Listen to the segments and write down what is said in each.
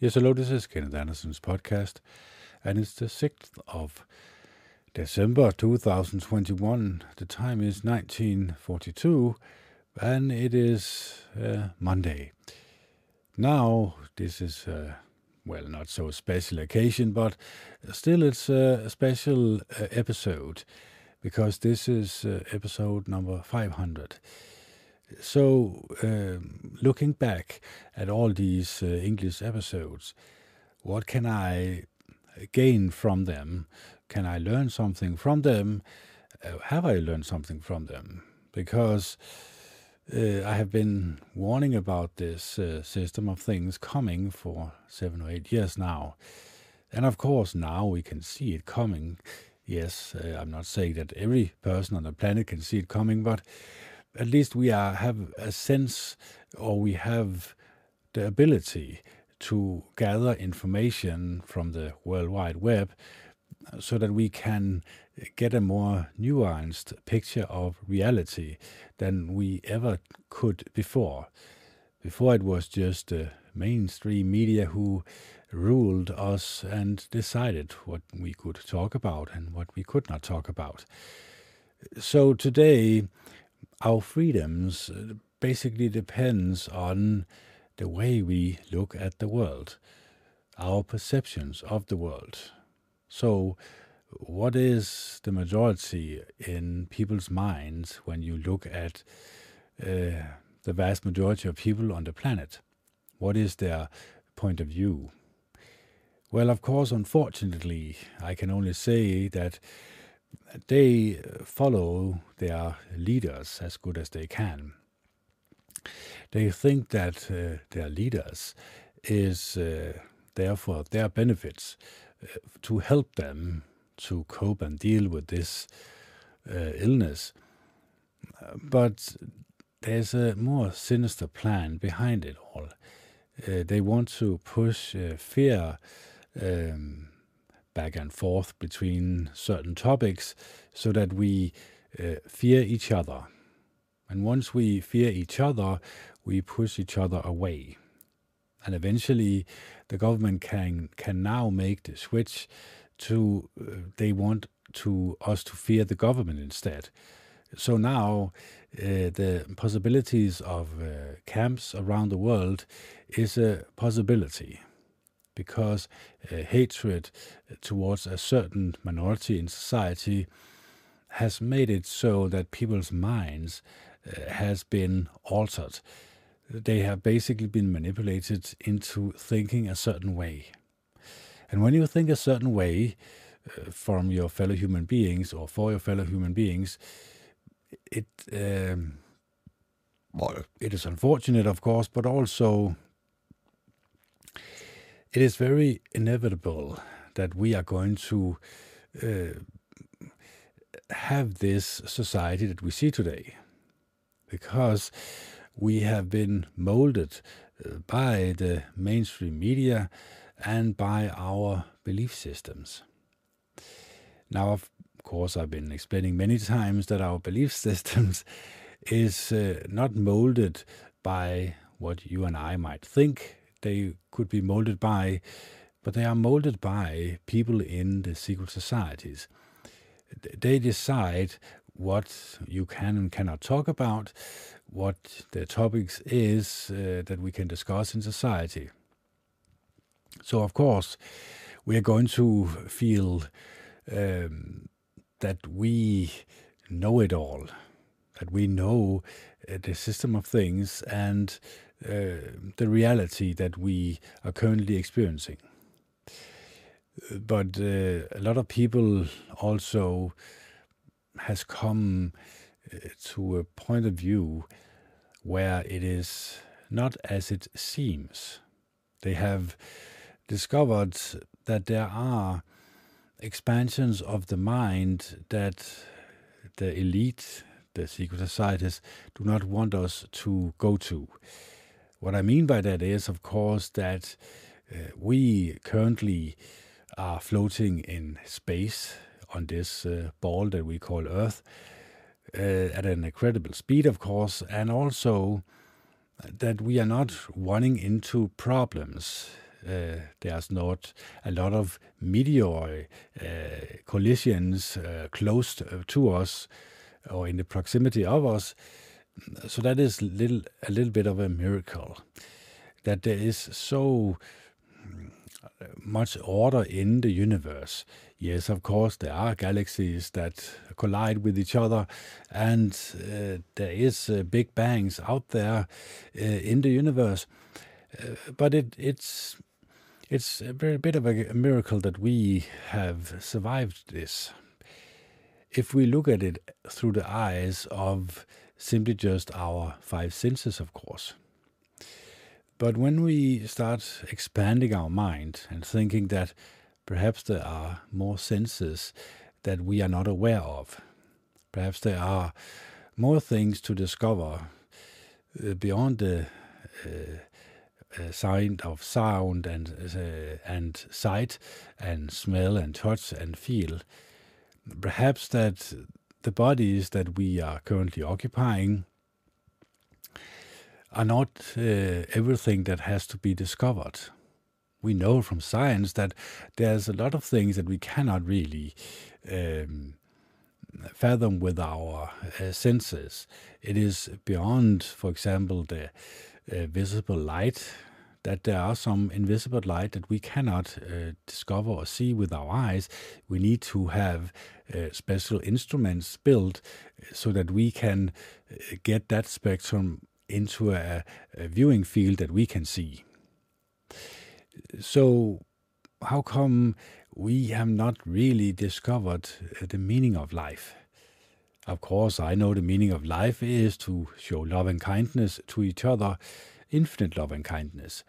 Yes, hello, this is Kenneth Anderson's podcast, and it's the 6th of December 2021. The time is 1942, and it is uh, Monday. Now, this is, uh, well, not so special occasion, but still it's a special uh, episode because this is uh, episode number 500. So, um, looking back at all these uh, English episodes, what can I gain from them? Can I learn something from them? Uh, have I learned something from them? Because uh, I have been warning about this uh, system of things coming for seven or eight years now. And of course, now we can see it coming. Yes, uh, I'm not saying that every person on the planet can see it coming, but at least we are have a sense or we have the ability to gather information from the World Wide Web so that we can get a more nuanced picture of reality than we ever could before. Before it was just the mainstream media who ruled us and decided what we could talk about and what we could not talk about. So today our freedoms uh, basically depends on the way we look at the world, our perceptions of the world. So, what is the majority in people's minds when you look at uh, the vast majority of people on the planet? What is their point of view? Well, of course, unfortunately, I can only say that they follow their leaders as good as they can. They think that uh, their leaders is uh, their benefits, uh, to help them to cope and deal with this uh, illness. But there's a more sinister plan behind it all. Uh, they want to push uh, fear um, back and forth between certain topics so that we uh, fear each other. And once we fear each other, we push each other away. And eventually, the government can can now make the switch to uh, they want to us to fear the government instead. So now, uh, the possibilities of uh, camps around the world is a possibility because uh, hatred towards a certain minority in society has made it so that people's minds uh, has been altered. They have basically been manipulated into thinking a certain way. And when you think a certain way uh, from your fellow human beings or for your fellow human beings, it um, well, it is unfortunate, of course, but also it is very inevitable that we are going to uh, have this society that we see today because we have been molded uh, by the mainstream media and by our belief systems. Now, of course, I've been explaining many times that our belief systems is uh, not molded by what you and I might think they could be molded by, but they are molded by people in the secret societies. They decide what you can and cannot talk about, what the topics is uh, that we can discuss in society. So, of course, we are going to feel um, that we know it all, that we know uh, the system of things, and the reality that we are currently experiencing. But uh, a lot of people also has come uh, to a point of view where it is not as it seems. They have discovered that there are expansions of the mind that the elite, the secret societies, do not want us to go to. What I mean by that is, of course, that uh, we currently are floating in space on this uh, ball that we call Earth uh, at an incredible speed, of course, and also that we are not running into problems uh, there's not a lot of meteor uh, collisions uh, close to us or in the proximity of us. So that is little, a little bit of a miracle that there is so much order in the universe. Yes, of course, there are galaxies that collide with each other, and uh, there is uh, big bangs out there uh, in the universe. Uh, but it, it's it's a very bit of a miracle that we have survived this. If we look at it through the eyes of simply just our five senses, of course. But when we start expanding our mind and thinking that perhaps there are more senses that we are not aware of, perhaps there are more things to discover uh, beyond the uh, uh, sign of sound and uh, and sight and smell and touch and feel. Perhaps that the bodies that we are currently occupying are not uh, everything that has to be discovered. We know from science that there's a lot of things that we cannot really um, fathom with our uh, senses. It is beyond, for example, the uh, visible light, that there are some invisible light that we cannot uh, discover or see with our eyes. We need to have uh, special instruments built so that we can uh, get that spectrum into a, a viewing field that we can see. So, how come we have not really discovered uh, the meaning of life? Of course, I know the meaning of life is to show love and kindness to each other, infinite love and kindness.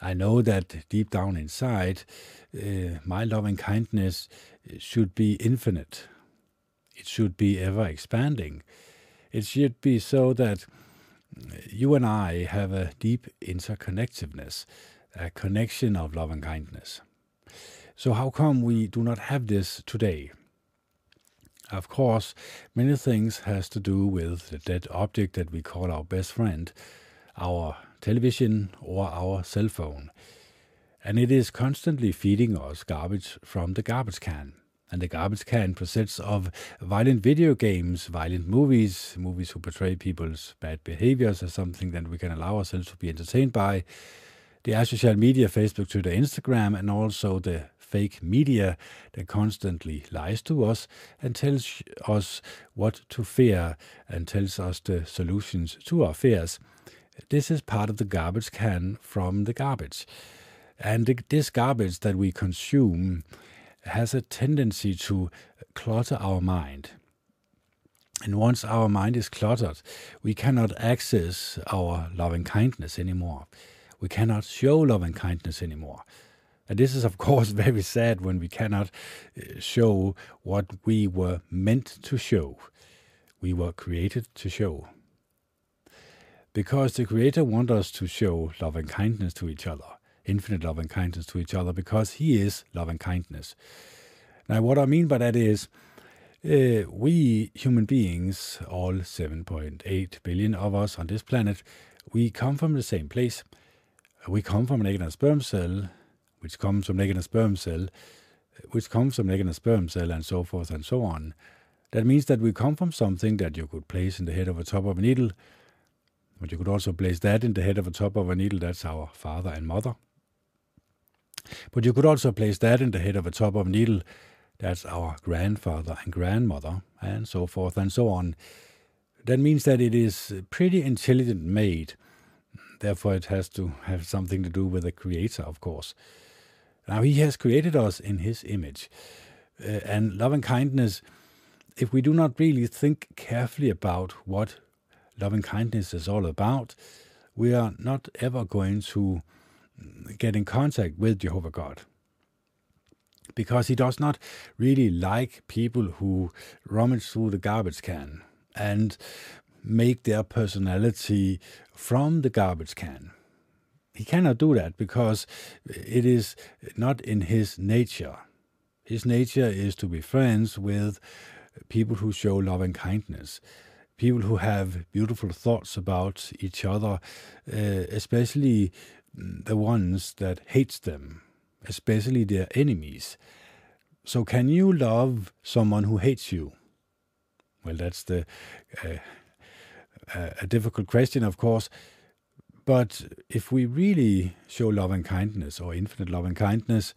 I know that deep down inside, uh, my love and kindness should be infinite. It should be ever expanding. It should be so that you and I have a deep interconnectedness, a connection of love and kindness. So, how come we do not have this today? Of course, many things has to do with the dead object that we call our best friend, our television or our cell phone. And it is constantly feeding us garbage from the garbage can and the garbage can consists of violent video games, violent movies, movies who portray people's bad behaviors as something that we can allow ourselves to be entertained by. The social media, Facebook, Twitter, Instagram, and also the fake media that constantly lies to us and tells us what to fear and tells us the solutions to our fears. This is part of the garbage can from the garbage. And this garbage that we consume has a tendency to clutter our mind. And once our mind is cluttered, we cannot access our loving kindness anymore. We cannot show love and kindness anymore. And this is, of course, very sad when we cannot uh, show what we were meant to show. We were created to show. Because the Creator wants us to show love and kindness to each other infinite love and kindness to each other because He is love and kindness. Now, what I mean by that is, uh, we human beings, all 7.8 billion of us on this planet, we come from the same place. We come from an egg and a sperm cell, which comes from an egg and a sperm cell, which comes from an egg and a sperm cell, and so forth and so on. That means that we come from something that you could place in the head of a top of a needle, but you could also place that in the head of a top of a needle. That's our father and mother. But you could also place that in the head of a top of a needle. That's our grandfather and grandmother, and so forth and so on. That means that it is pretty intelligent made. Therefore, it has to have something to do with the creator, of course. Now, he has created us in his image. Uh, and love and kindness, if we do not really think carefully about what love and kindness is all about, we are not ever going to get in contact with Jehovah God. Because he does not really like people who rummage through the garbage can and make their personality from the garbage can. He cannot do that because it is not in his nature. His nature is to be friends with people who show love and kindness, people who have beautiful thoughts about each other, uh, especially the ones that hates them, especially their enemies. So can you love someone who hates you? Well, that's the uh, a difficult question, of course. But if we really show love and kindness or infinite love and kindness,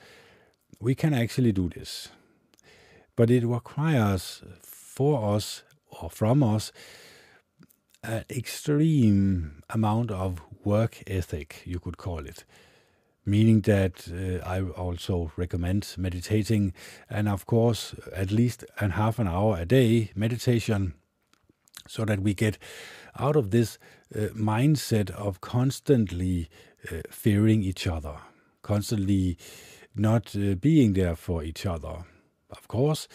we can actually do this. But it requires for us or from us an extreme amount of work ethic, you could call it. Meaning that uh, I also recommend meditating, and of course, at least a half an hour a day meditation, so that we get out of this uh, mindset of constantly uh, fearing each other, constantly not uh, being there for each other. Of course,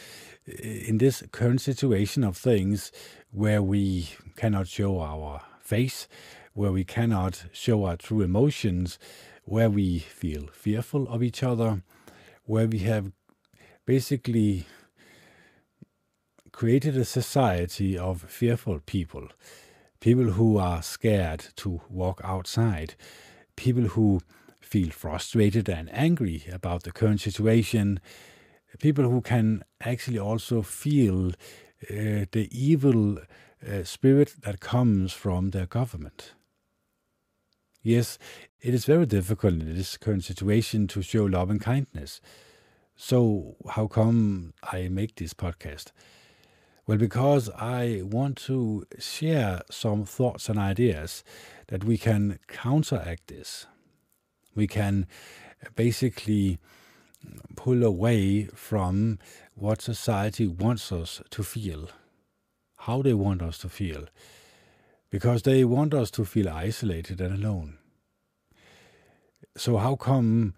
in this current situation of things where we cannot show our face, where we cannot show our true emotions, where we feel fearful of each other, where we have basically created a society of fearful people, people who are scared to walk outside, people who feel frustrated and angry about the current situation, people who can actually also feel uh, the evil uh, spirit that comes from their government. Yes, it is very difficult in this current situation to show love and kindness. So, how come I make this podcast? Well, because I want to share some thoughts and ideas that we can counteract this. We can basically pull away from what society wants us to feel, how they want us to feel, because they want us to feel isolated and alone. So, how come,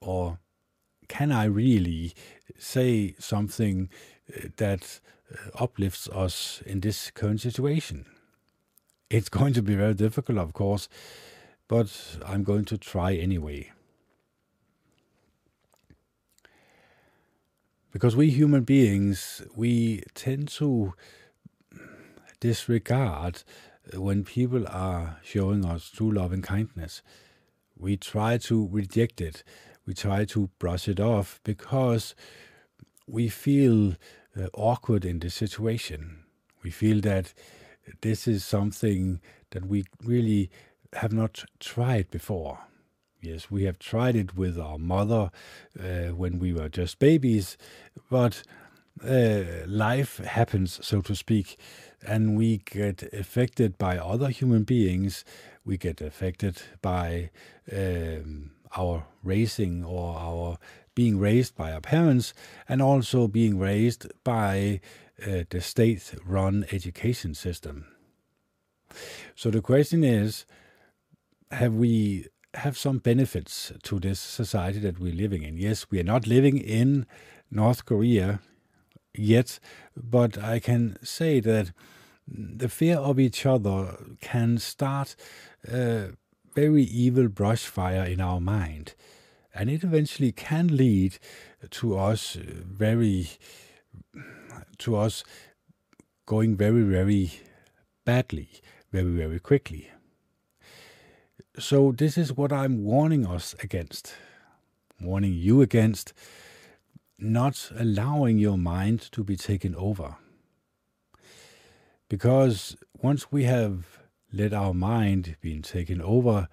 or can I really say something uh, that uh, uplifts us in this current situation? It's going to be very difficult, of course, but I'm going to try anyway. Because we human beings, we tend to disregard when people are showing us true love and kindness. We try to reject it. We try to brush it off because we feel uh, awkward in this situation. We feel that this is something that we really have not tried before. Yes, we have tried it with our mother uh, when we were just babies, but uh, life happens, so to speak, and we get affected by other human beings. We get affected by um, our raising or our being raised by our parents, and also being raised by uh, the state run education system. So the question is have we have some benefits to this society that we're living in. Yes, we are not living in North Korea yet, but I can say that the fear of each other can start a very evil brush fire in our mind. And it eventually can lead to us very, to us going very, very badly, very, very quickly. So, this is what I'm warning us against, warning you against not allowing your mind to be taken over. Because once we have let our mind be taken over,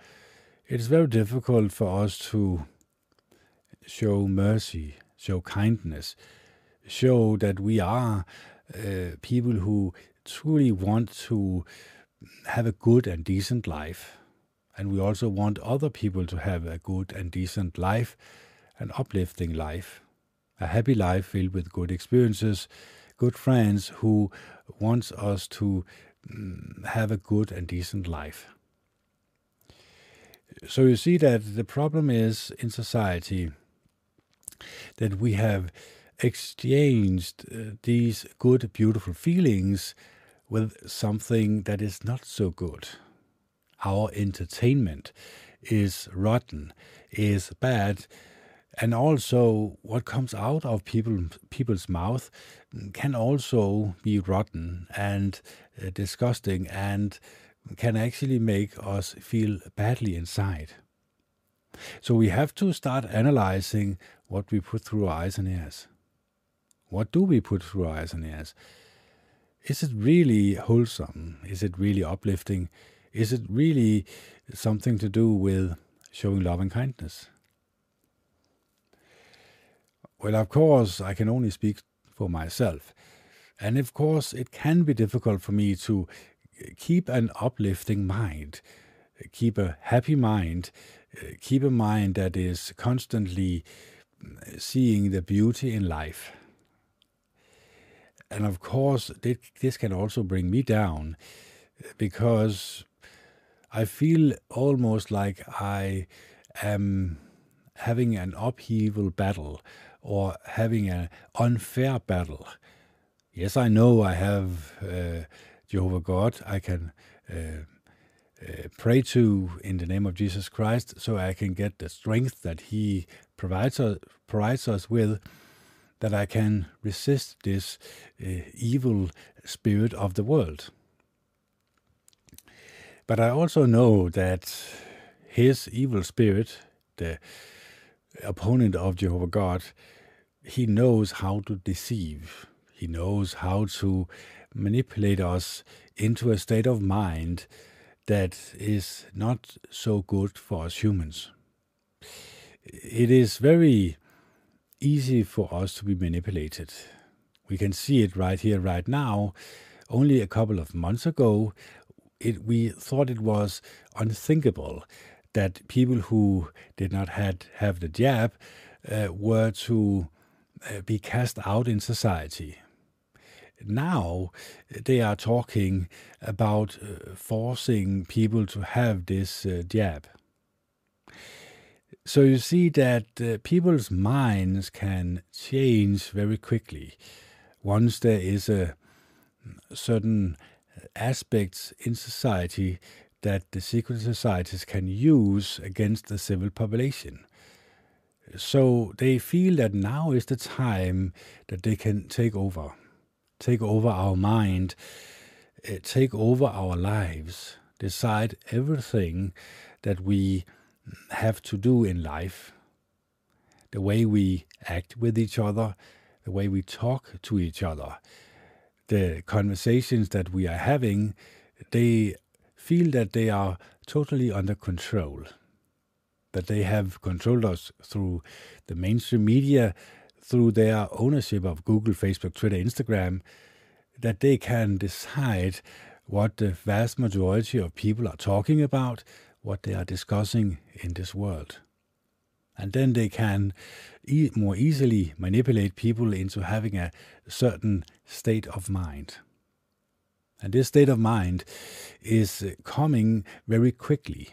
it's very difficult for us to show mercy, show kindness, show that we are uh, people who truly want to have a good and decent life and we also want other people to have a good and decent life, an uplifting life, a happy life filled with good experiences, good friends who wants us to mm, have a good and decent life. So you see that the problem is in society that we have exchanged uh, these good, beautiful feelings with something that is not so good our entertainment is rotten, is bad, and also what comes out of people people's mouth can also be rotten and uh, disgusting and can actually make us feel badly inside. So we have to start analyzing what we put through our eyes and ears. What do we put through our eyes and ears? Is it really wholesome? Is it really uplifting? Is it really something to do with showing love and kindness? Well, of course, I can only speak for myself. And of course, it can be difficult for me to keep an uplifting mind, keep a happy mind, keep a mind that is constantly seeing the beauty in life and of course, this can also bring me down because I feel almost like I am having an upheaval battle or having an unfair battle. Yes, I know I have uh, Jehovah God. I can uh, uh, pray to in the name of Jesus Christ, so I can get the strength that He provides us, provides us with that I can resist this uh, evil spirit of the world. But I also know that his evil spirit, the opponent of Jehovah God, he knows how to deceive. He knows how to manipulate us into a state of mind that is not so good for us humans. It is very easy for us to be manipulated. We can see it right here, right now. Only a couple of months ago, it, we thought it was unthinkable that people who did not had, have the jab uh, were to uh, be cast out in society. Now they are talking about uh, forcing people to have this uh, jab. So you see that uh, people's minds can change very quickly once there is a certain aspects in society that the secret societies can use against the civil population. So they feel that now is the time that they can take over, take over our mind, uh, take over our lives, decide everything that we have to do in life, the way we act with each other, the way we talk to each other, the conversations that we are having, they feel that they are totally under control, that they have controlled us through the mainstream media, through their ownership of Google, Facebook, Twitter, Instagram, that they can decide what the vast majority of people are talking about, what they are discussing in this world. And then they can e- more easily manipulate people into having a certain state of mind. And this state of mind is coming very quickly.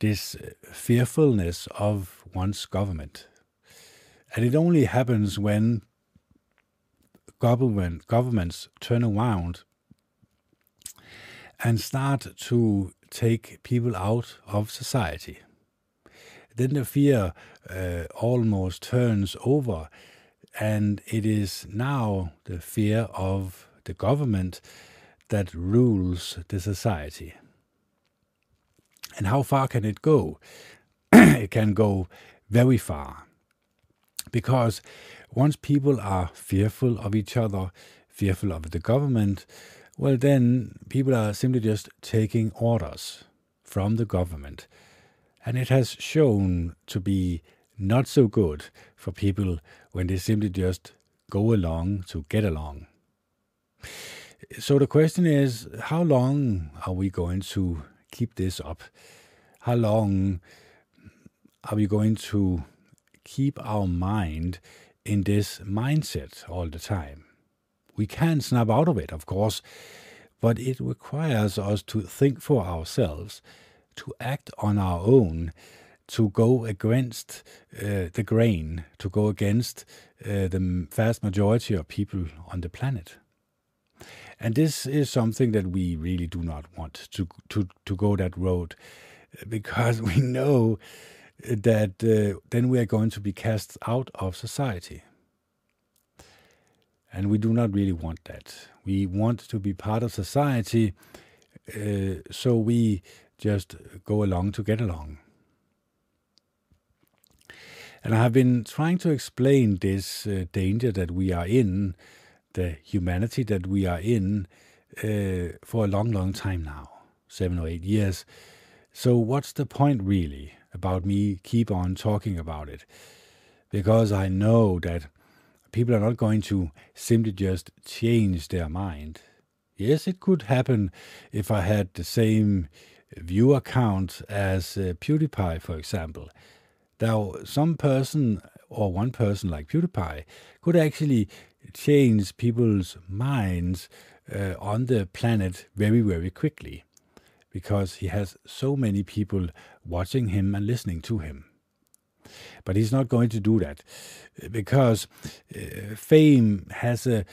This fearfulness of one's government. And it only happens when government, governments turn around and start to take people out of society. Then the fear uh, almost turns over, and it is now the fear of the government that rules the society. And how far can it go? it can go very far. Because once people are fearful of each other, fearful of the government, well, then people are simply just taking orders from the government. And it has shown to be not so good for people when they simply just go along to get along. So the question is how long are we going to keep this up? How long are we going to keep our mind in this mindset all the time? We can snap out of it, of course, but it requires us to think for ourselves, to act on our own, to go against uh, the grain, to go against uh, the vast majority of people on the planet. And this is something that we really do not want to to to go that road, because we know that uh, then we are going to be cast out of society. And we do not really want that. We want to be part of society, uh, so we just go along to get along. And I have been trying to explain this uh, danger that we are in, the humanity that we are in, uh, for a long, long time now seven or eight years. So, what's the point really about me keep on talking about it? Because I know that people are not going to simply just change their mind. Yes, it could happen if I had the same view count as uh, PewDiePie, for example. Now, some person or one person like PewDiePie could actually change people's minds uh, on the planet very, very quickly because he has so many people watching him and listening to him. But he's not going to do that because uh, fame has a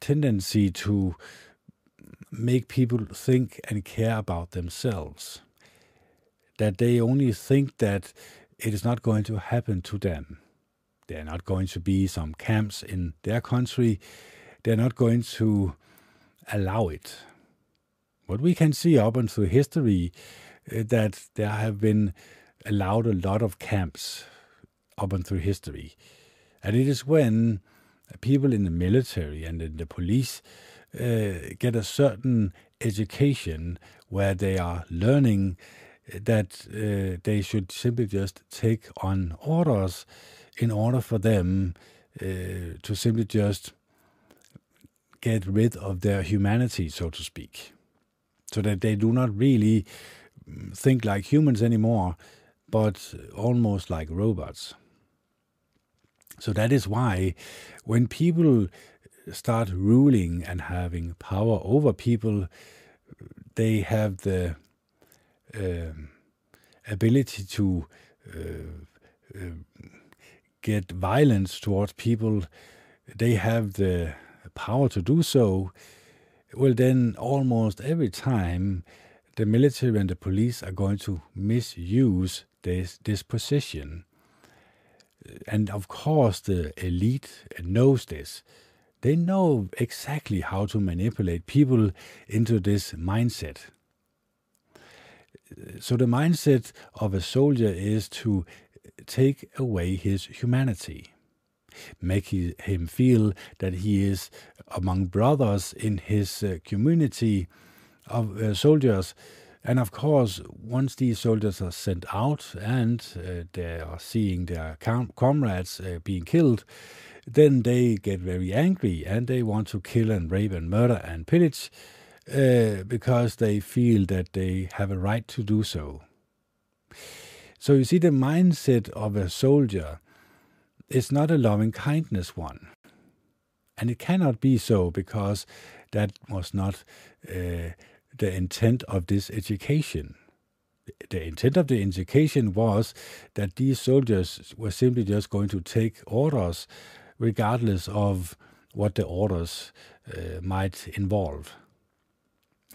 tendency to make people think and care about themselves. That they only think that it is not going to happen to them. There are not going to be some camps in their country. They're not going to allow it. What we can see up and through history uh, that there have been allowed a lot of camps up and through history. And it is when people in the military and in the police uh, get a certain education where they are learning that uh, they should simply just take on orders in order for them uh, to simply just get rid of their humanity, so to speak, so that they do not really mm, think like humans anymore, but almost like robots. So that is why when people start ruling and having power over people, they have the um, ability to uh, uh, get violence towards people. They have the power to do so. Well, then almost every time the military and the police are going to misuse this, this position. And of course, the elite knows this. They know exactly how to manipulate people into this mindset. So, the mindset of a soldier is to take away his humanity, make him feel that he is among brothers in his uh, community of uh, soldiers. And of course, once these soldiers are sent out and uh, they are seeing their com- comrades uh, being killed, then they get very angry and they want to kill and rape and murder and pillage uh, because they feel that they have a right to do so. So you see, the mindset of a soldier is not a loving kindness one. And it cannot be so because that was not uh, the intent of this education. The intent of the education was that these soldiers were simply just going to take orders regardless of what the orders uh, might involve.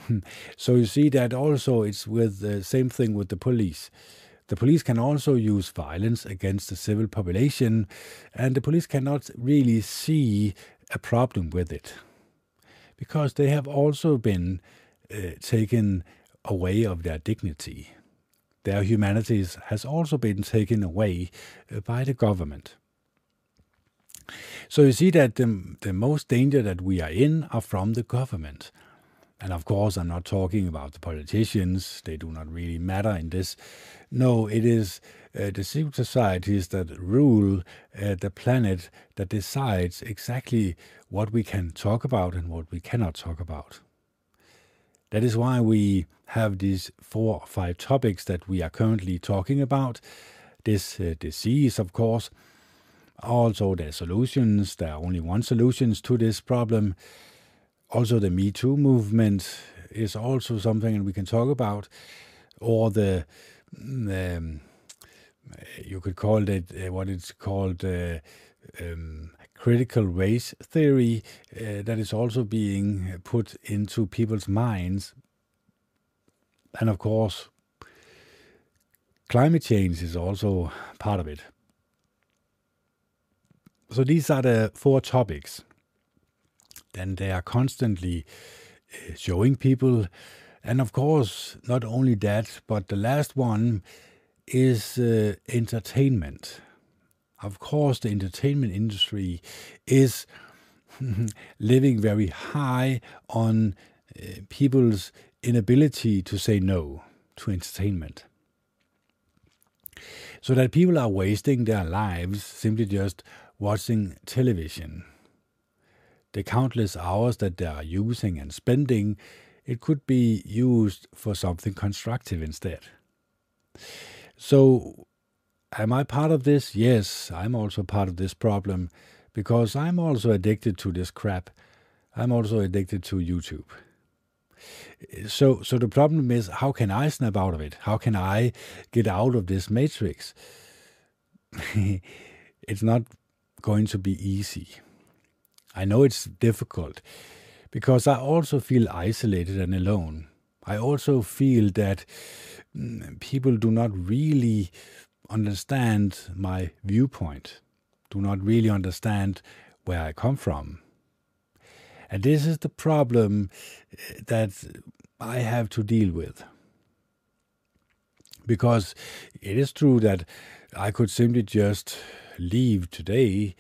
so you see that also it's with the same thing with the police. The police can also use violence against the civil population, and the police cannot really see a problem with it because they have also been uh, taken away of their dignity. Their humanities has also been taken away uh, by the government. So you see that the, the most danger that we are in are from the government. And of course, I'm not talking about the politicians, they do not really matter in this. No, it is uh, the civil societies that rule uh, the planet that decides exactly what we can talk about and what we cannot talk about. That is why we have these four or five topics that we are currently talking about. This uh, disease, of course, also the solutions. There are only one solutions to this problem. Also, the Me Too movement is also something we can talk about, or the um, you could call it uh, what it's called uh, um, critical race theory uh, that is also being put into people's minds. And of course, climate change is also part of it. So these are the four topics. Then they are constantly uh, showing people. And of course, not only that, but the last one is uh, entertainment. Of course, the entertainment industry is living very high on uh, people's inability to say no to entertainment. So that people are wasting their lives simply just watching television. The countless hours that they are using and spending, it could be used for something constructive instead. So, am I part of this? Yes, I'm also part of this problem because I'm also addicted to this crap. I'm also addicted to YouTube. So, so the problem is, how can I snap out of it? How can I get out of this matrix? it's not going to be easy. I know it's difficult because I also feel isolated and alone. I also feel that mm, people do not really understand my viewpoint, do not really understand where I come from. And this is the problem eh, that I have to deal with. Because it is true that I could simply just leave today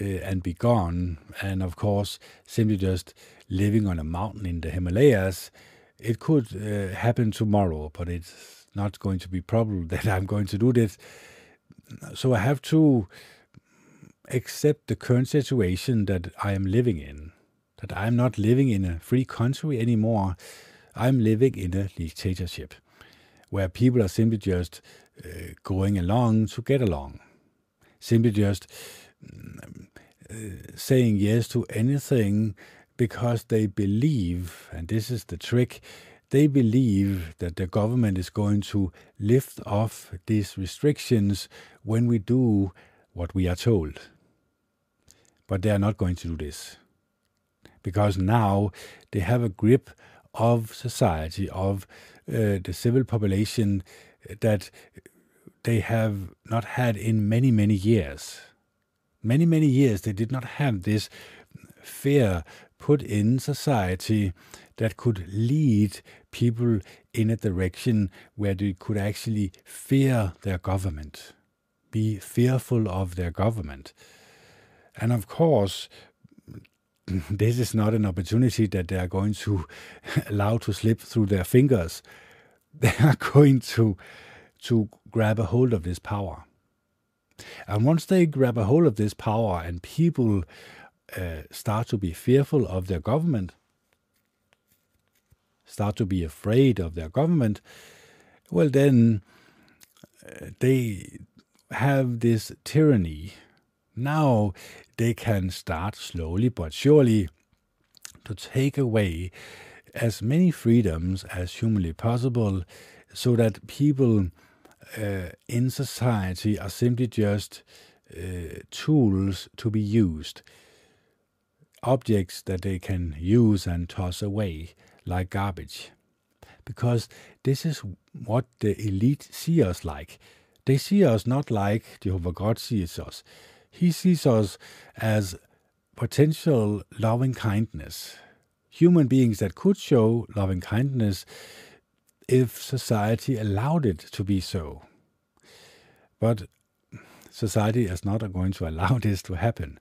uh, and be gone, and of course, simply just living on a mountain in the Himalayas. It could uh, happen tomorrow, but it's not going to be probable that I'm going to do this. So I have to accept the current situation that I am living in that I'm not living in a free country anymore. I'm living in a dictatorship where people are simply just uh, going along to get along, simply just mm, uh, saying yes to anything because they believe, and this is the trick, they believe that the government is going to lift off these restrictions when we do what we are told. But they are not going to do this because now they have a grip of society, of uh, the civil population that they have not had in many, many years. Many, many years they did not have this fear put in society that could lead people in a direction where they could actually fear their government, be fearful of their government. And of course, this is not an opportunity that they are going to allow to slip through their fingers. They are going to to grab a hold of this power. And once they grab a hold of this power and people uh, start to be fearful of their government, start to be afraid of their government, well, then uh, they have this tyranny. Now they can start slowly but surely to take away as many freedoms as humanly possible so that people uh, in society are simply just uh, tools to be used, objects that they can use and toss away like garbage. Because this is what the elite see us like. They see us not like Jehovah God sees us. He sees us as potential loving kindness, human beings that could show loving kindness if society allowed it to be so. But society is not going to allow this to happen.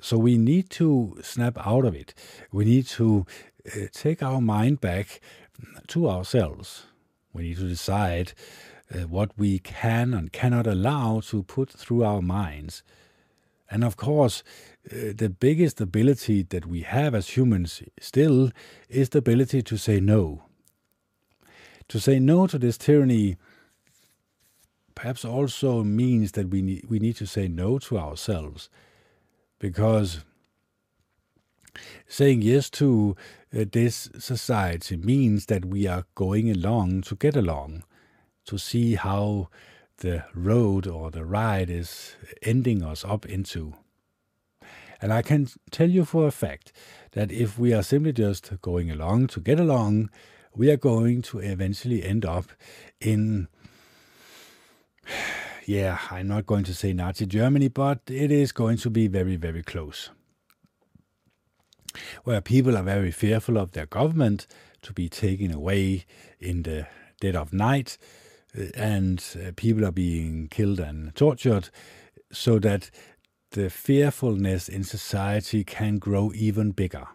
So we need to snap out of it. We need to uh, take our mind back to ourselves. We need to decide uh, what we can and cannot allow to put through our minds and of course, uh, the biggest ability that we have as humans still is the ability to say no. To say no to this tyranny perhaps also means that we need, we need to say no to ourselves because saying yes to uh, this society means that we are going along to get along, to see how the road or the ride is ending us up into. And I can tell you for a fact that if we are simply just going along to get along, we are going to eventually end up in, yeah, I'm not going to say Nazi Germany, but it is going to be very, very close. Where people are very fearful of their government to be taken away in the dead of night, and uh, people are being killed and tortured, so that the fearfulness in society can grow even bigger.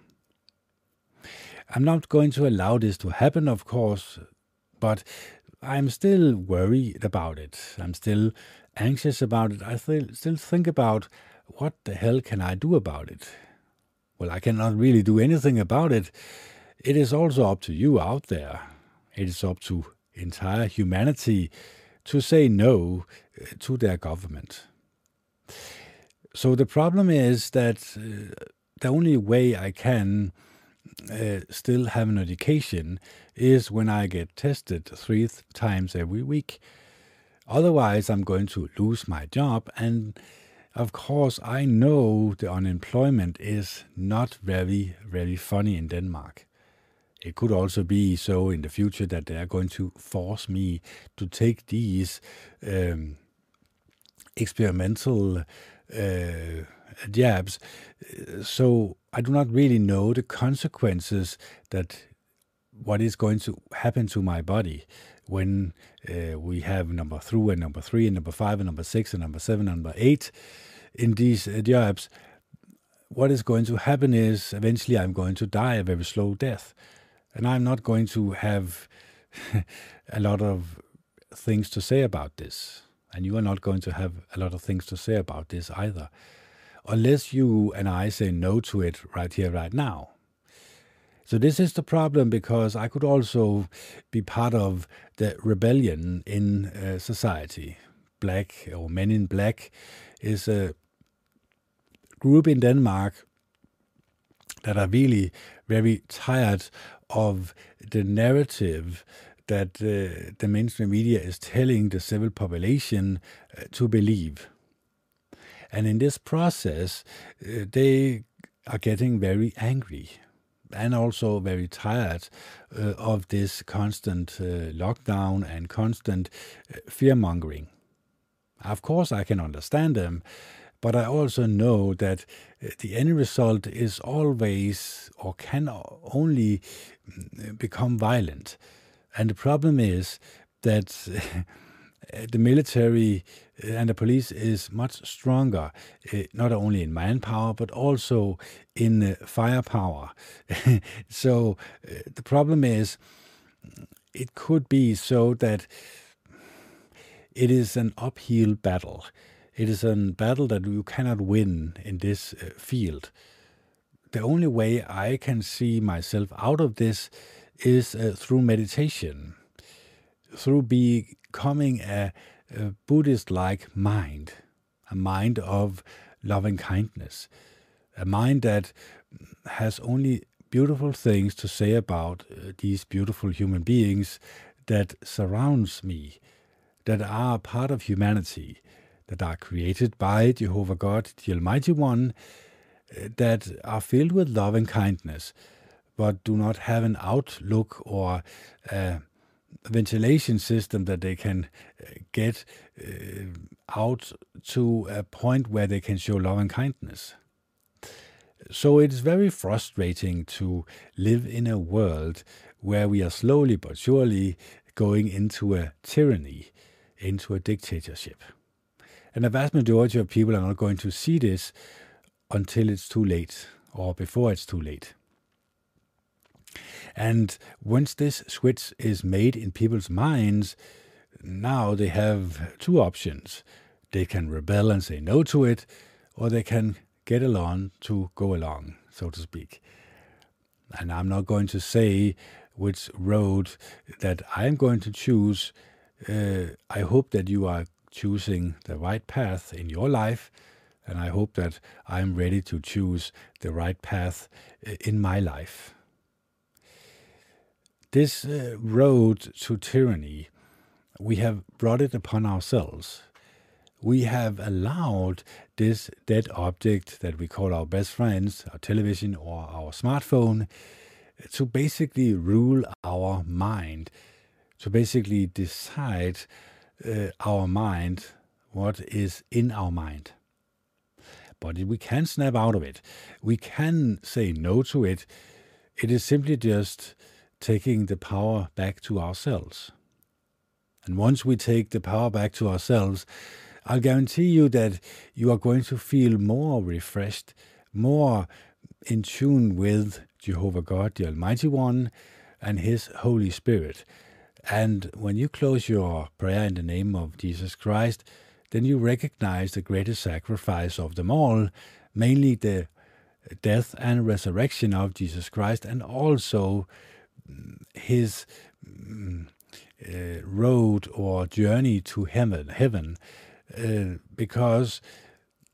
I'm not going to allow this to happen, of course, but I'm still worried about it. I'm still anxious about it. I still, still think about what the hell can I do about it? Well, I cannot really do anything about it. It is also up to you out there. It is up to entire humanity to say no uh, to their government. So the problem is that uh, the only way I can uh, still have an education is when I get tested three th- times every week. Otherwise, I'm going to lose my job. And of course, I know the unemployment is not very, very funny in Denmark. It could also be so in the future that they are going to force me to take these um, experimental uh, jabs. So I do not really know the consequences that what is going to happen to my body when uh, we have number two and number three and number five and number six and number seven and number eight in these uh, jobs. What is going to happen is eventually I'm going to die a very slow death. And I'm not going to have a lot of things to say about this. And you are not going to have a lot of things to say about this either. Unless you and I say no to it right here, right now. So this is the problem because I could also be part of the rebellion in uh, society. Black or Men in Black is a group in Denmark that are really very tired of the narrative that uh, the mainstream media is telling the civil population uh, to believe. And in this process, uh, they are getting very angry and also very tired uh, of this constant uh, lockdown and constant uh, fear mongering. Of course, I can understand them, but I also know that uh, the end result is always or can only mm, become violent. And the problem is that the military and the police is much stronger, uh, not only in manpower, but also in uh, firepower. so uh, the problem is, it could be so that it is an uphill battle. It is a battle that you cannot win in this field. The only way I can see myself out of this is through meditation, through becoming a Buddhist like mind, a mind of loving kindness, a mind that has only beautiful things to say about uh, these beautiful human beings that surrounds me, that are part of humanity, that are created by Jehovah God, the Almighty One, uh, that are filled with love and kindness, but do not have an outlook or uh, ventilation system that they can uh, get uh, out to a point where they can show love and kindness. So it is very frustrating to live in a world where we are slowly but surely going into a tyranny, into a dictatorship. And the vast majority of people are not going to see this until it's too late or before it's too late. And once this switch is made in people's minds, now they have two options. They can rebel and say no to it, or they can get along to go along, so to speak. And I'm not going to say which road that I'm going to choose. Uh, I hope that you are choosing the right path in your life, and I hope that I'm ready to choose the right path uh, in my life. This uh, road to tyranny, we have brought it upon ourselves. We have allowed this dead object that we call our best friends, our television or our smartphone, to basically rule our mind, to basically decide uh, our mind, what is in our mind. But we can snap out of it. We can say no to it. It is simply just taking the power back to ourselves. And once we take the power back to ourselves, I'll guarantee you that you are going to feel more refreshed, more in tune with Jehovah God, the Almighty One, and His Holy Spirit. And when you close your prayer in the name of Jesus Christ, then you recognize the greatest sacrifice of them all, mainly the death and resurrection of Jesus Christ, and also his mm, uh, road or journey to heaven. Heaven, uh, because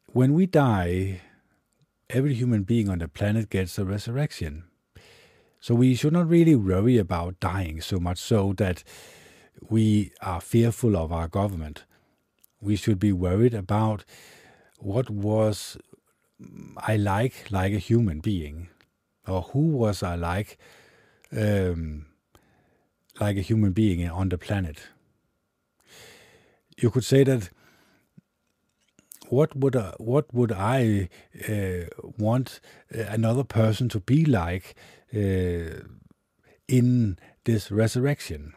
when we die, every human being on the planet gets a resurrection. So we should not really worry about dying so much so that we are fearful of our government. We should be worried about what was I like like a human being, or who was I like um, like a human being on the planet. You could say that what would I, what would I uh, want another person to be like uh, in this resurrection?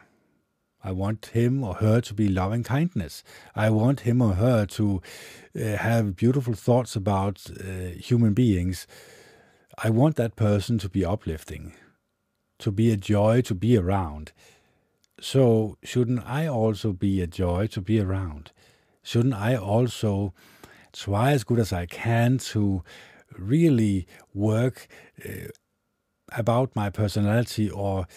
I want him or her to be loving kindness. I want him or her to uh, have beautiful thoughts about uh, human beings. I want that person to be uplifting, to be a joy to be around. So, shouldn't I also be a joy to be around? Shouldn't I also try as good as I can to really work uh, about my personality or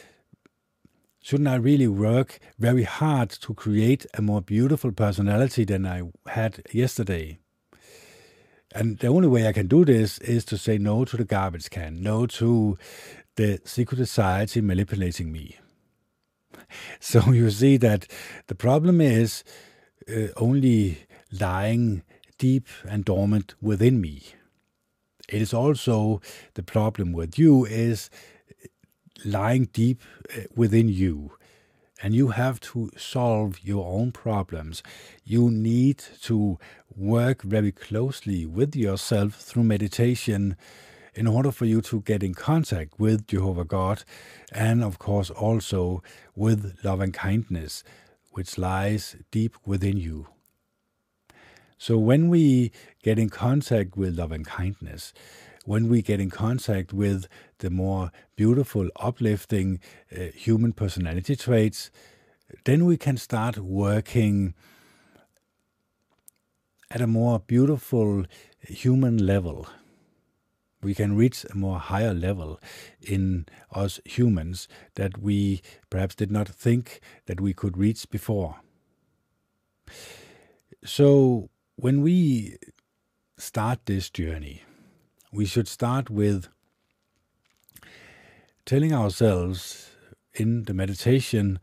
shouldn't I really work very hard to create a more beautiful personality than I had yesterday? And the only way I can do this is to say no to the garbage can, no to the secret society manipulating me. So you see that the problem is uh, only lying deep and dormant within me. It is also the problem with you is lying deep uh, within you and you have to solve your own problems. You need to work very closely with yourself through meditation in order for you to get in contact with Jehovah God and, of course, also with love and kindness, which lies deep within you. So, when we get in contact with love and kindness, when we get in contact with the more beautiful, uplifting uh, human personality traits, then we can start working at a more beautiful human level. We can reach a more higher level in us humans that we perhaps did not think that we could reach before. So, when we start this journey, we should start with telling ourselves in the meditation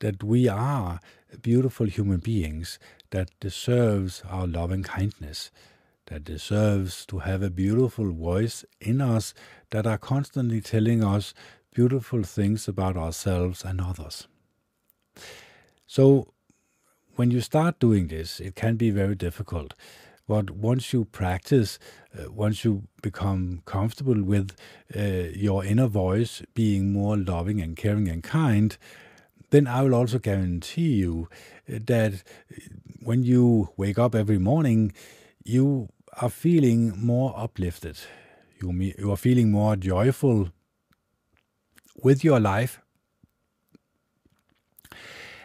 that we are beautiful human beings that deserves our loving kindness, that deserves to have a beautiful voice in us that are constantly telling us beautiful things about ourselves and others. So, when you start doing this, it can be very difficult but once you practice, uh, once you become comfortable with uh, your inner voice being more loving and caring and kind, then I will also guarantee you that uh, when you wake up every morning, you are feeling more uplifted. You, you are feeling more joyful with your life.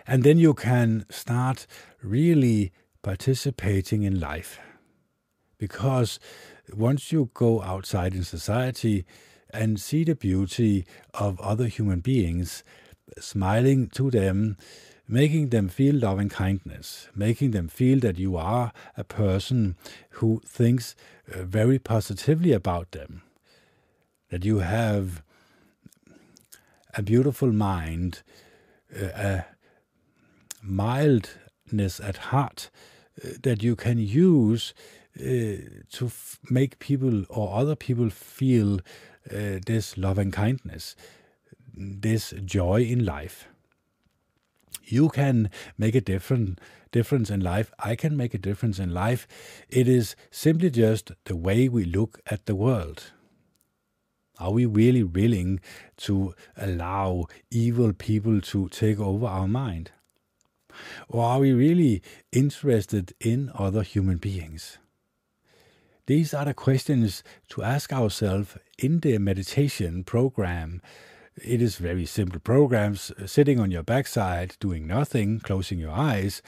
And then you can start really participating in life because once you go outside in society and see the beauty of other human beings, smiling to them, making them feel love and kindness, making them feel that you are a person who thinks uh, very positively about them, that you have a beautiful mind, uh, a mildness at heart uh, that you can use to make people or other people feel this love and kindness, this joy in life. You can make a different difference in life. I can make a difference in life. It is simply just the way we look at the world. Are we really willing to allow evil people to take over our mind? Or are we really interested in other human beings? These are the questions to ask ourselves in the meditation program. It is very simple programs, sitting on your backside, doing nothing, closing your eyes,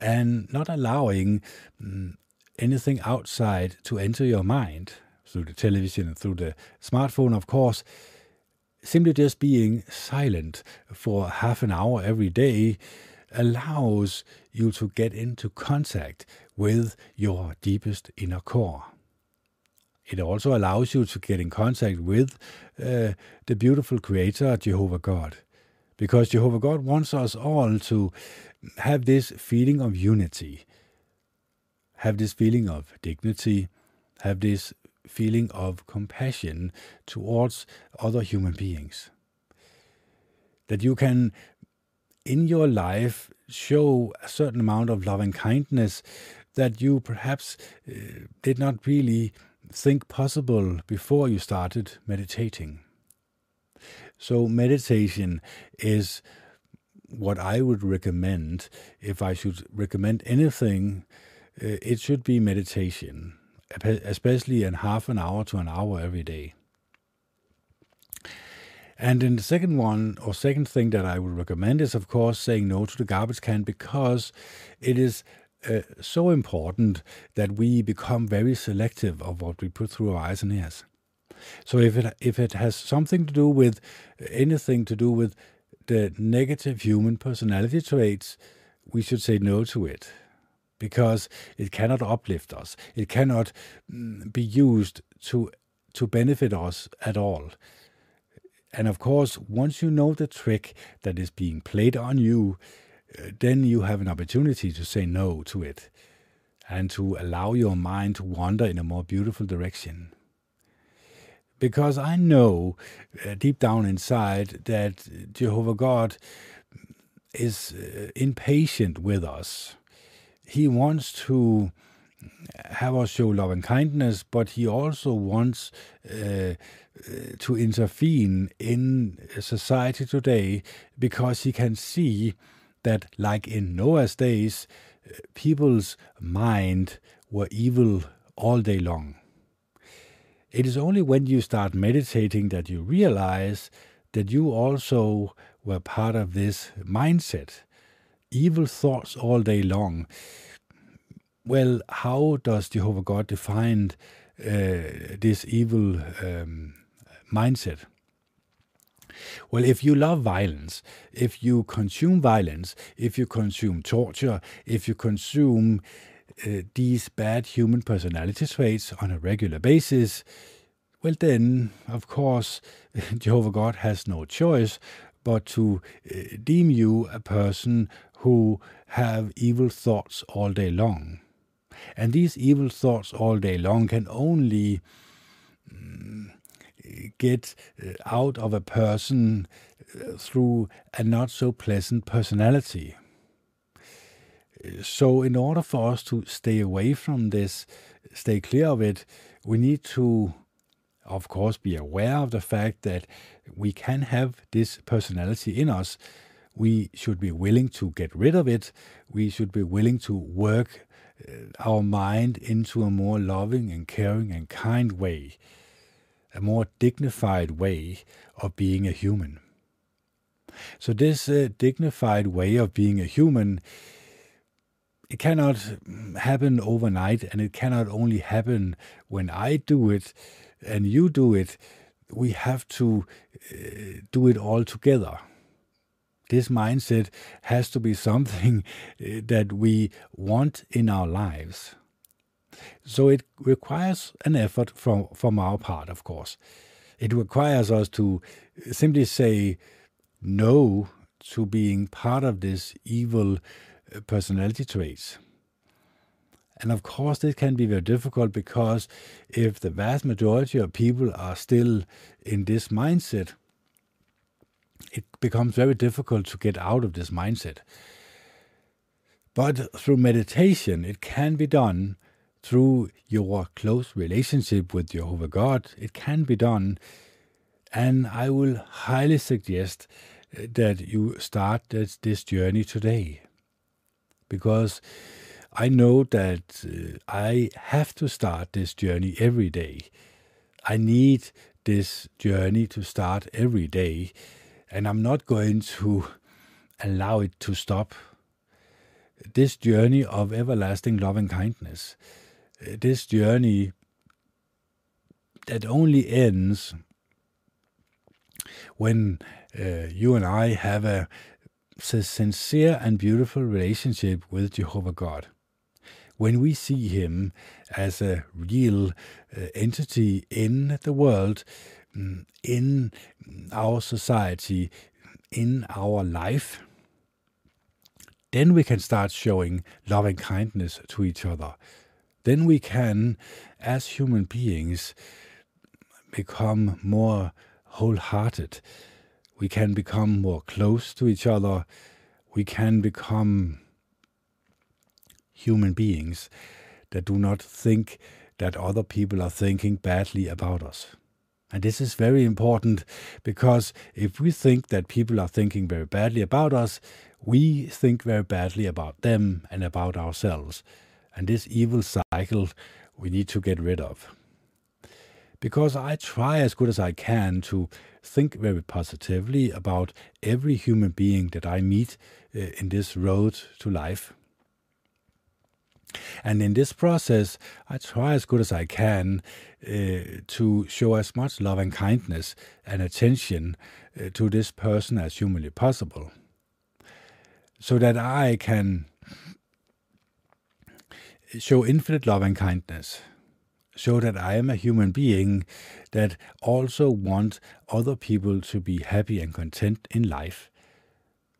and not allowing mm, anything outside to enter your mind through the television and through the smartphone, of course. Simply just being silent for half an hour every day allows you to get into contact with your deepest inner core. It also allows you to get in contact with uh, the beautiful Creator, Jehovah God. Because Jehovah God wants us all to have this feeling of unity, have this feeling of dignity, have this feeling of compassion towards other human beings. That you can, in your life, show a certain amount of loving kindness that you perhaps uh, did not really think possible before you started meditating. So, meditation is what I would recommend if I should recommend anything. Uh, it should be meditation, especially in half an hour to an hour every day. And then the second one, or second thing that I would recommend is, of course, saying no to the garbage can because it is uh, so important that we become very selective of what we put through our eyes and ears. So if it if it has something to do with anything to do with the negative human personality traits, we should say no to it because it cannot uplift us. It cannot mm, be used to to benefit us at all. And of course, once you know the trick that is being played on you, uh, then you have an opportunity to say no to it and to allow your mind to wander in a more beautiful direction. Because I know uh, deep down inside that Jehovah God is uh, impatient with us. He wants to have us show love and kindness, but he also wants uh, to intervene in society today because he can see that, like in Noah's days, people's mind were evil all day long. It is only when you start meditating that you realize that you also were part of this mindset. Evil thoughts all day long. Well, how does Jehovah God define uh, this evil um, mindset? Well, if you love violence, if you consume violence, if you consume torture, if you consume uh, these bad human personality traits on a regular basis, well, then, of course, Jehovah God has no choice but to uh, deem you a person who have evil thoughts all day long. And these evil thoughts all day long can only mm, get uh, out of a person uh, through a not so pleasant personality. So, in order for us to stay away from this, stay clear of it, we need to, of course, be aware of the fact that we can have this personality in us. We should be willing to get rid of it. We should be willing to work uh, our mind into a more loving and caring and kind way a more dignified way of being a human. So, this uh, dignified way of being a human, it cannot happen overnight, and it cannot only happen when I do it and you do it. We have to uh, do it all together. This mindset has to be something uh, that we want in our lives. So it requires an effort from, from our part, of course. It requires us to simply say no to being part of this evil uh, personality traits. And of course, this can be very difficult because if the vast majority of people are still in this mindset, it becomes very difficult to get out of this mindset. But through meditation, it can be done through your close relationship with Jehovah God. It can be done. And I will highly suggest uh, that you start this, journey today. because I know that uh, I have to start this journey every day. I need this journey to start every day, and I'm not going to allow it to stop. This journey of everlasting love and kindness, this journey that only ends when uh, you and I have a sincere and beautiful relationship with Jehovah God. When we see Him as a real uh, entity in the world, mm, in our society, in our life, then we can start showing loving kindness to each other. Then we can, as human beings, become more wholehearted. We can become more close to each other. We can become human beings that do not think that other people are thinking badly about us. And this is very important because if we think that people are thinking very badly about us, we think very badly about them and about ourselves. And this evil cycle we need to get rid of because I try as good as I can to think very positively about every human being that I meet uh, in this road to life. And in this process, I try as good as I can uh, to show as much love and kindness and attention uh, to this person as humanly possible, so that I can show infinite love and kindness show that I am a human being that also want other people to be happy and content in life.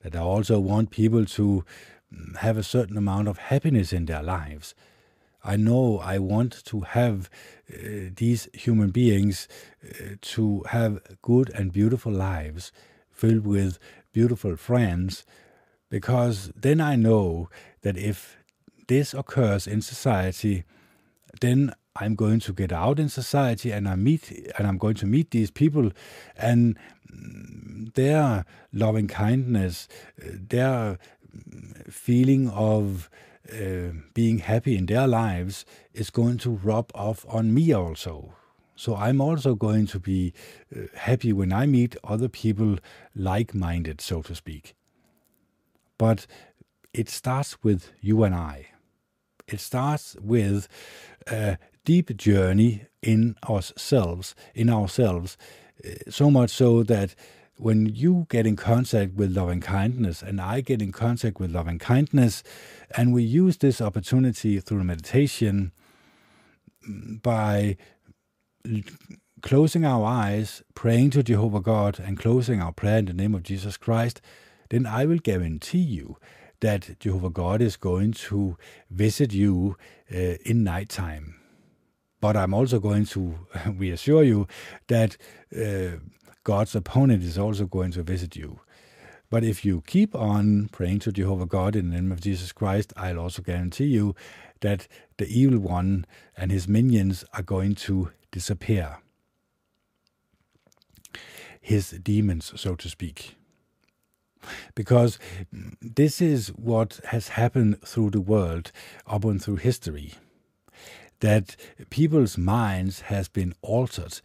That I also want people to mm, have a certain amount of happiness in their lives. I know I want to have uh, these human beings uh, to have good and beautiful lives filled with beautiful friends, because then I know that if this occurs in society, then I'm going to get out in society and I meet and I'm going to meet these people and their loving kindness, their feeling of uh, being happy in their lives is going to rub off on me also. So I'm also going to be uh, happy when I meet other people like minded, so to speak. But it starts with you and I. It starts with a deep journey in ourselves, in ourselves, eh, so much so that when you get in contact with loving kindness and I get in contact with loving kindness, and we use this opportunity through meditation mm, by closing our eyes, praying to Jehovah God, and closing our prayer in the name of Jesus Christ, then I will guarantee you that Jehovah God is going to visit you uh, in nighttime but I'm also going to reassure you that uh, God's opponent is also going to visit you. But if you keep on praying to Jehovah God in the name of Jesus Christ, I'll also guarantee you that the evil one and his minions are going to disappear. His demons, so to speak. Because this is what has happened through the world up and through history that people's minds has been altered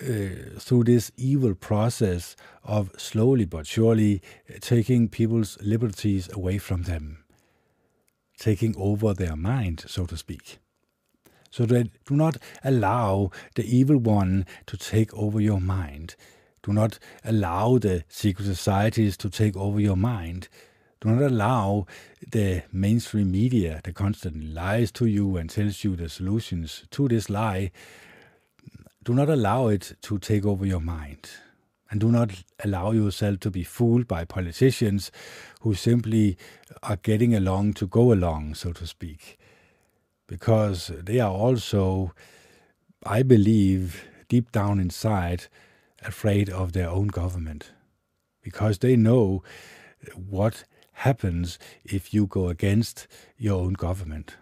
uh, through this evil process of slowly but surely taking people's liberties away from them, taking over their mind, so to speak. So that do not allow the evil one to take over your mind. Do not allow the secret societies to take over your mind. Do not allow the mainstream media that constantly lies to you and tells you the solutions to this lie. Do not allow it to take over your mind. And do not allow yourself to be fooled by politicians who simply are getting along to go along, so to speak. Because they are also, I believe, deep down inside, afraid of their own government. Because they know what happens if you go against your own government.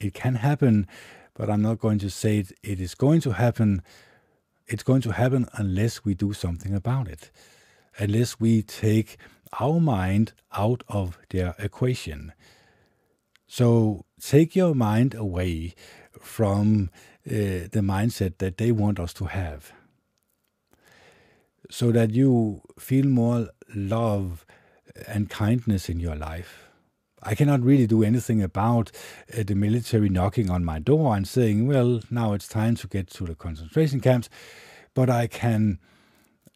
It can happen, but I'm not going to say it, it is going to happen. It's going to happen unless we do something about it. unless we take our mind out of their equation. So take your mind away from uh, the mindset that they want us to have so that you feel more love and kindness in your life. I cannot really do anything about uh, the military knocking on my door and saying, well, now it's time to get to the concentration camps, but I can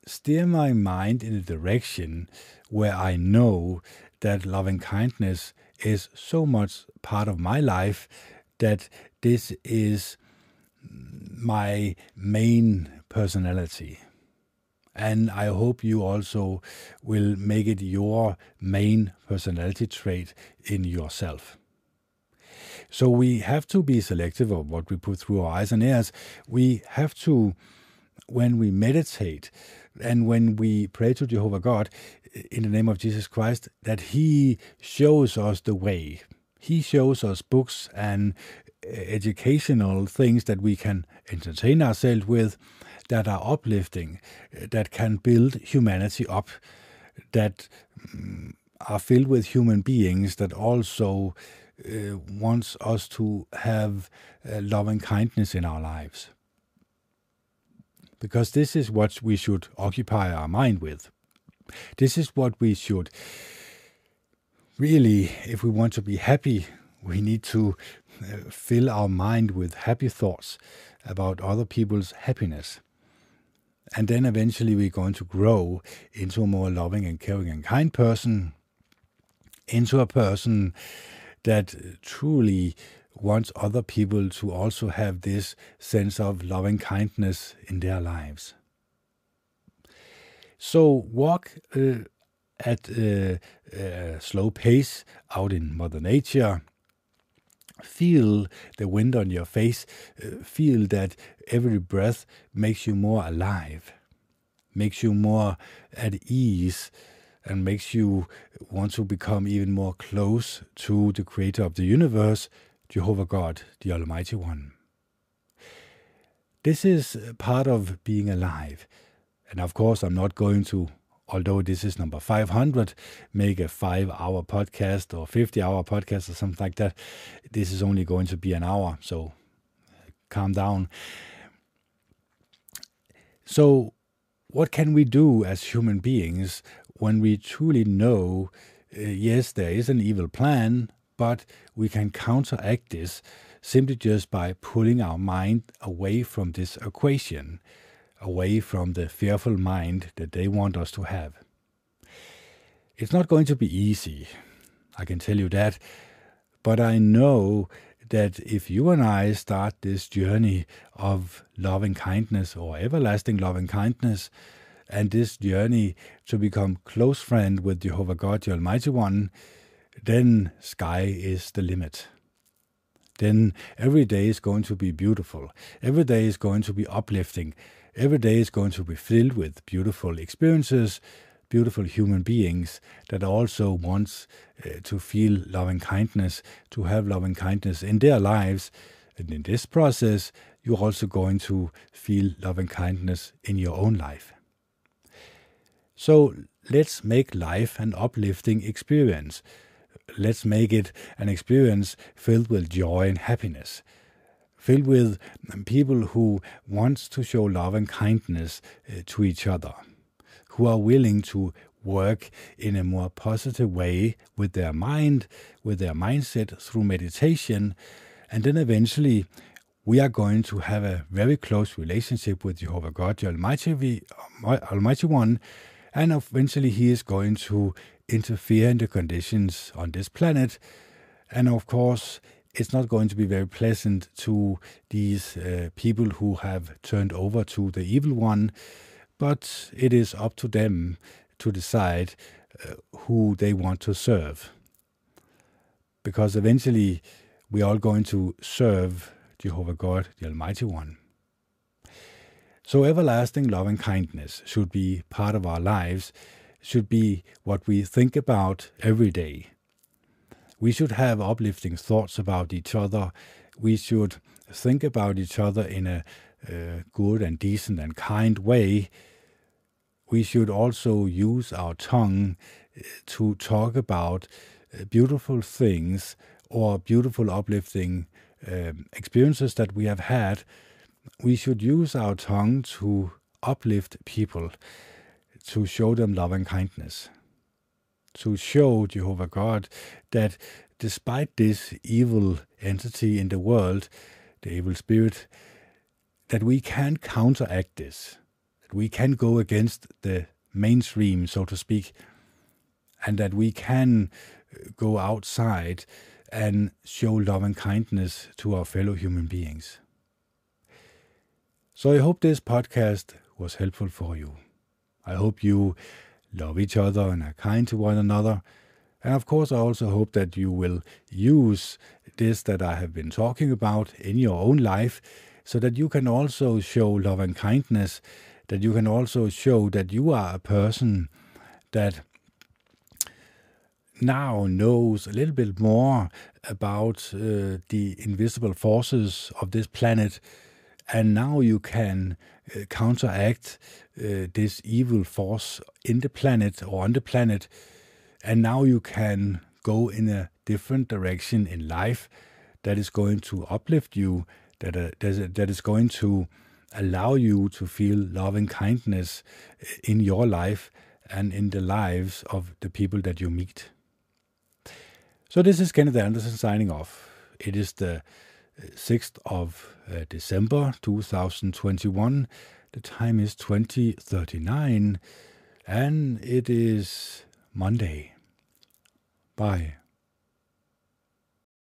steer my mind in a direction where I know that loving kindness is so much part of my life that this is my main personality. And I hope you also will make it your main personality trait in yourself. So we have to be selective of what we put through our eyes and ears. We have to, when we meditate and when we pray to Jehovah God in the name of Jesus Christ, that He shows us the way. He shows us books and educational things that we can entertain ourselves with that are uplifting, that can build humanity up, that um, are filled with human beings that also uh, wants us to have uh, loving kindness in our lives. Because this is what we should occupy our mind with. This is what we should really, if we want to be happy, we need to uh, fill our mind with happy thoughts about other people's happiness. And then eventually we're going to grow into a more loving and caring and kind person, into a person that truly wants other people to also have this sense of loving kindness in their lives. So walk uh, at a, a slow pace out in Mother Nature Feel the wind on your face. Uh, feel that every breath makes you more alive, makes you more at ease, and makes you want to become even more close to the creator of the universe, Jehovah God, the Almighty One. This is part of being alive. And of course, I'm not going to although this is number 500, make a five hour podcast or 50 hour podcast or something like that. This is only going to be an hour, so calm down. So, what can we do as human beings when we truly know, uh, yes, there is an evil plan, but we can counteract this simply just by pulling our mind away from this equation? Away from the fearful mind that they want us to have. It's not going to be easy, I can tell you that, but I know that if you and I start this journey of loving kindness or everlasting loving kindness, and this journey to become close friend with Jehovah God, the Almighty One, then sky is the limit. Then every day is going to be beautiful. Every day is going to be uplifting every day is going to be filled with beautiful experiences, beautiful human beings that also wants uh, to feel loving kindness, to have loving kindness in their lives. And in this process, you're also going to feel loving kindness in your own life. So let's make life an uplifting experience. Let's make it an experience filled with joy and happiness filled with people who want to show love and kindness uh, to each other, who are willing to work in a more positive way with their mind, with their mindset through meditation, and then eventually we are going to have a very close relationship with Jehovah God, the Almighty, Almighty One, and eventually He is going to interfere in the conditions on this planet. And of course, it's not going to be very pleasant to these uh, people who have turned over to the evil one, but it is up to them to decide uh, who they want to serve. Because eventually we are all going to serve Jehovah God, the Almighty One. So, everlasting love and kindness should be part of our lives, should be what we think about every day. We should have uplifting thoughts about each other. We should think about each other in a uh, good and decent and kind way. we should also use our tongue uh, to talk about uh, beautiful things or beautiful, uplifting um, experiences that we have had. We should use our tongue to uplift people, to show them love and kindness, to show Jehovah God that despite this evil entity in the world, the evil spirit, that we can counteract this, that we can go against the mainstream, so to speak, and that we can uh, go outside and show love and kindness to our fellow human beings. So I hope this podcast was helpful for you. I hope you love each other and are kind to one another. And of course, I also hope that you will use this that I have been talking about in your own life so that you can also show love and kindness, that you can also show that you are a person that now knows a little bit more about uh, the invisible forces of this planet, and now you can uh, counteract uh, this evil force in the planet or on the planet, and now you can go in a different direction in life that is going to uplift you, that uh, that is going to allow you to feel love and kindness in your life and in the lives of the people that you meet. So this is Kenneth Anderson signing off. It is the 6th uh, of uh, December 2021. The time is 2039 and it is Monday. Bye.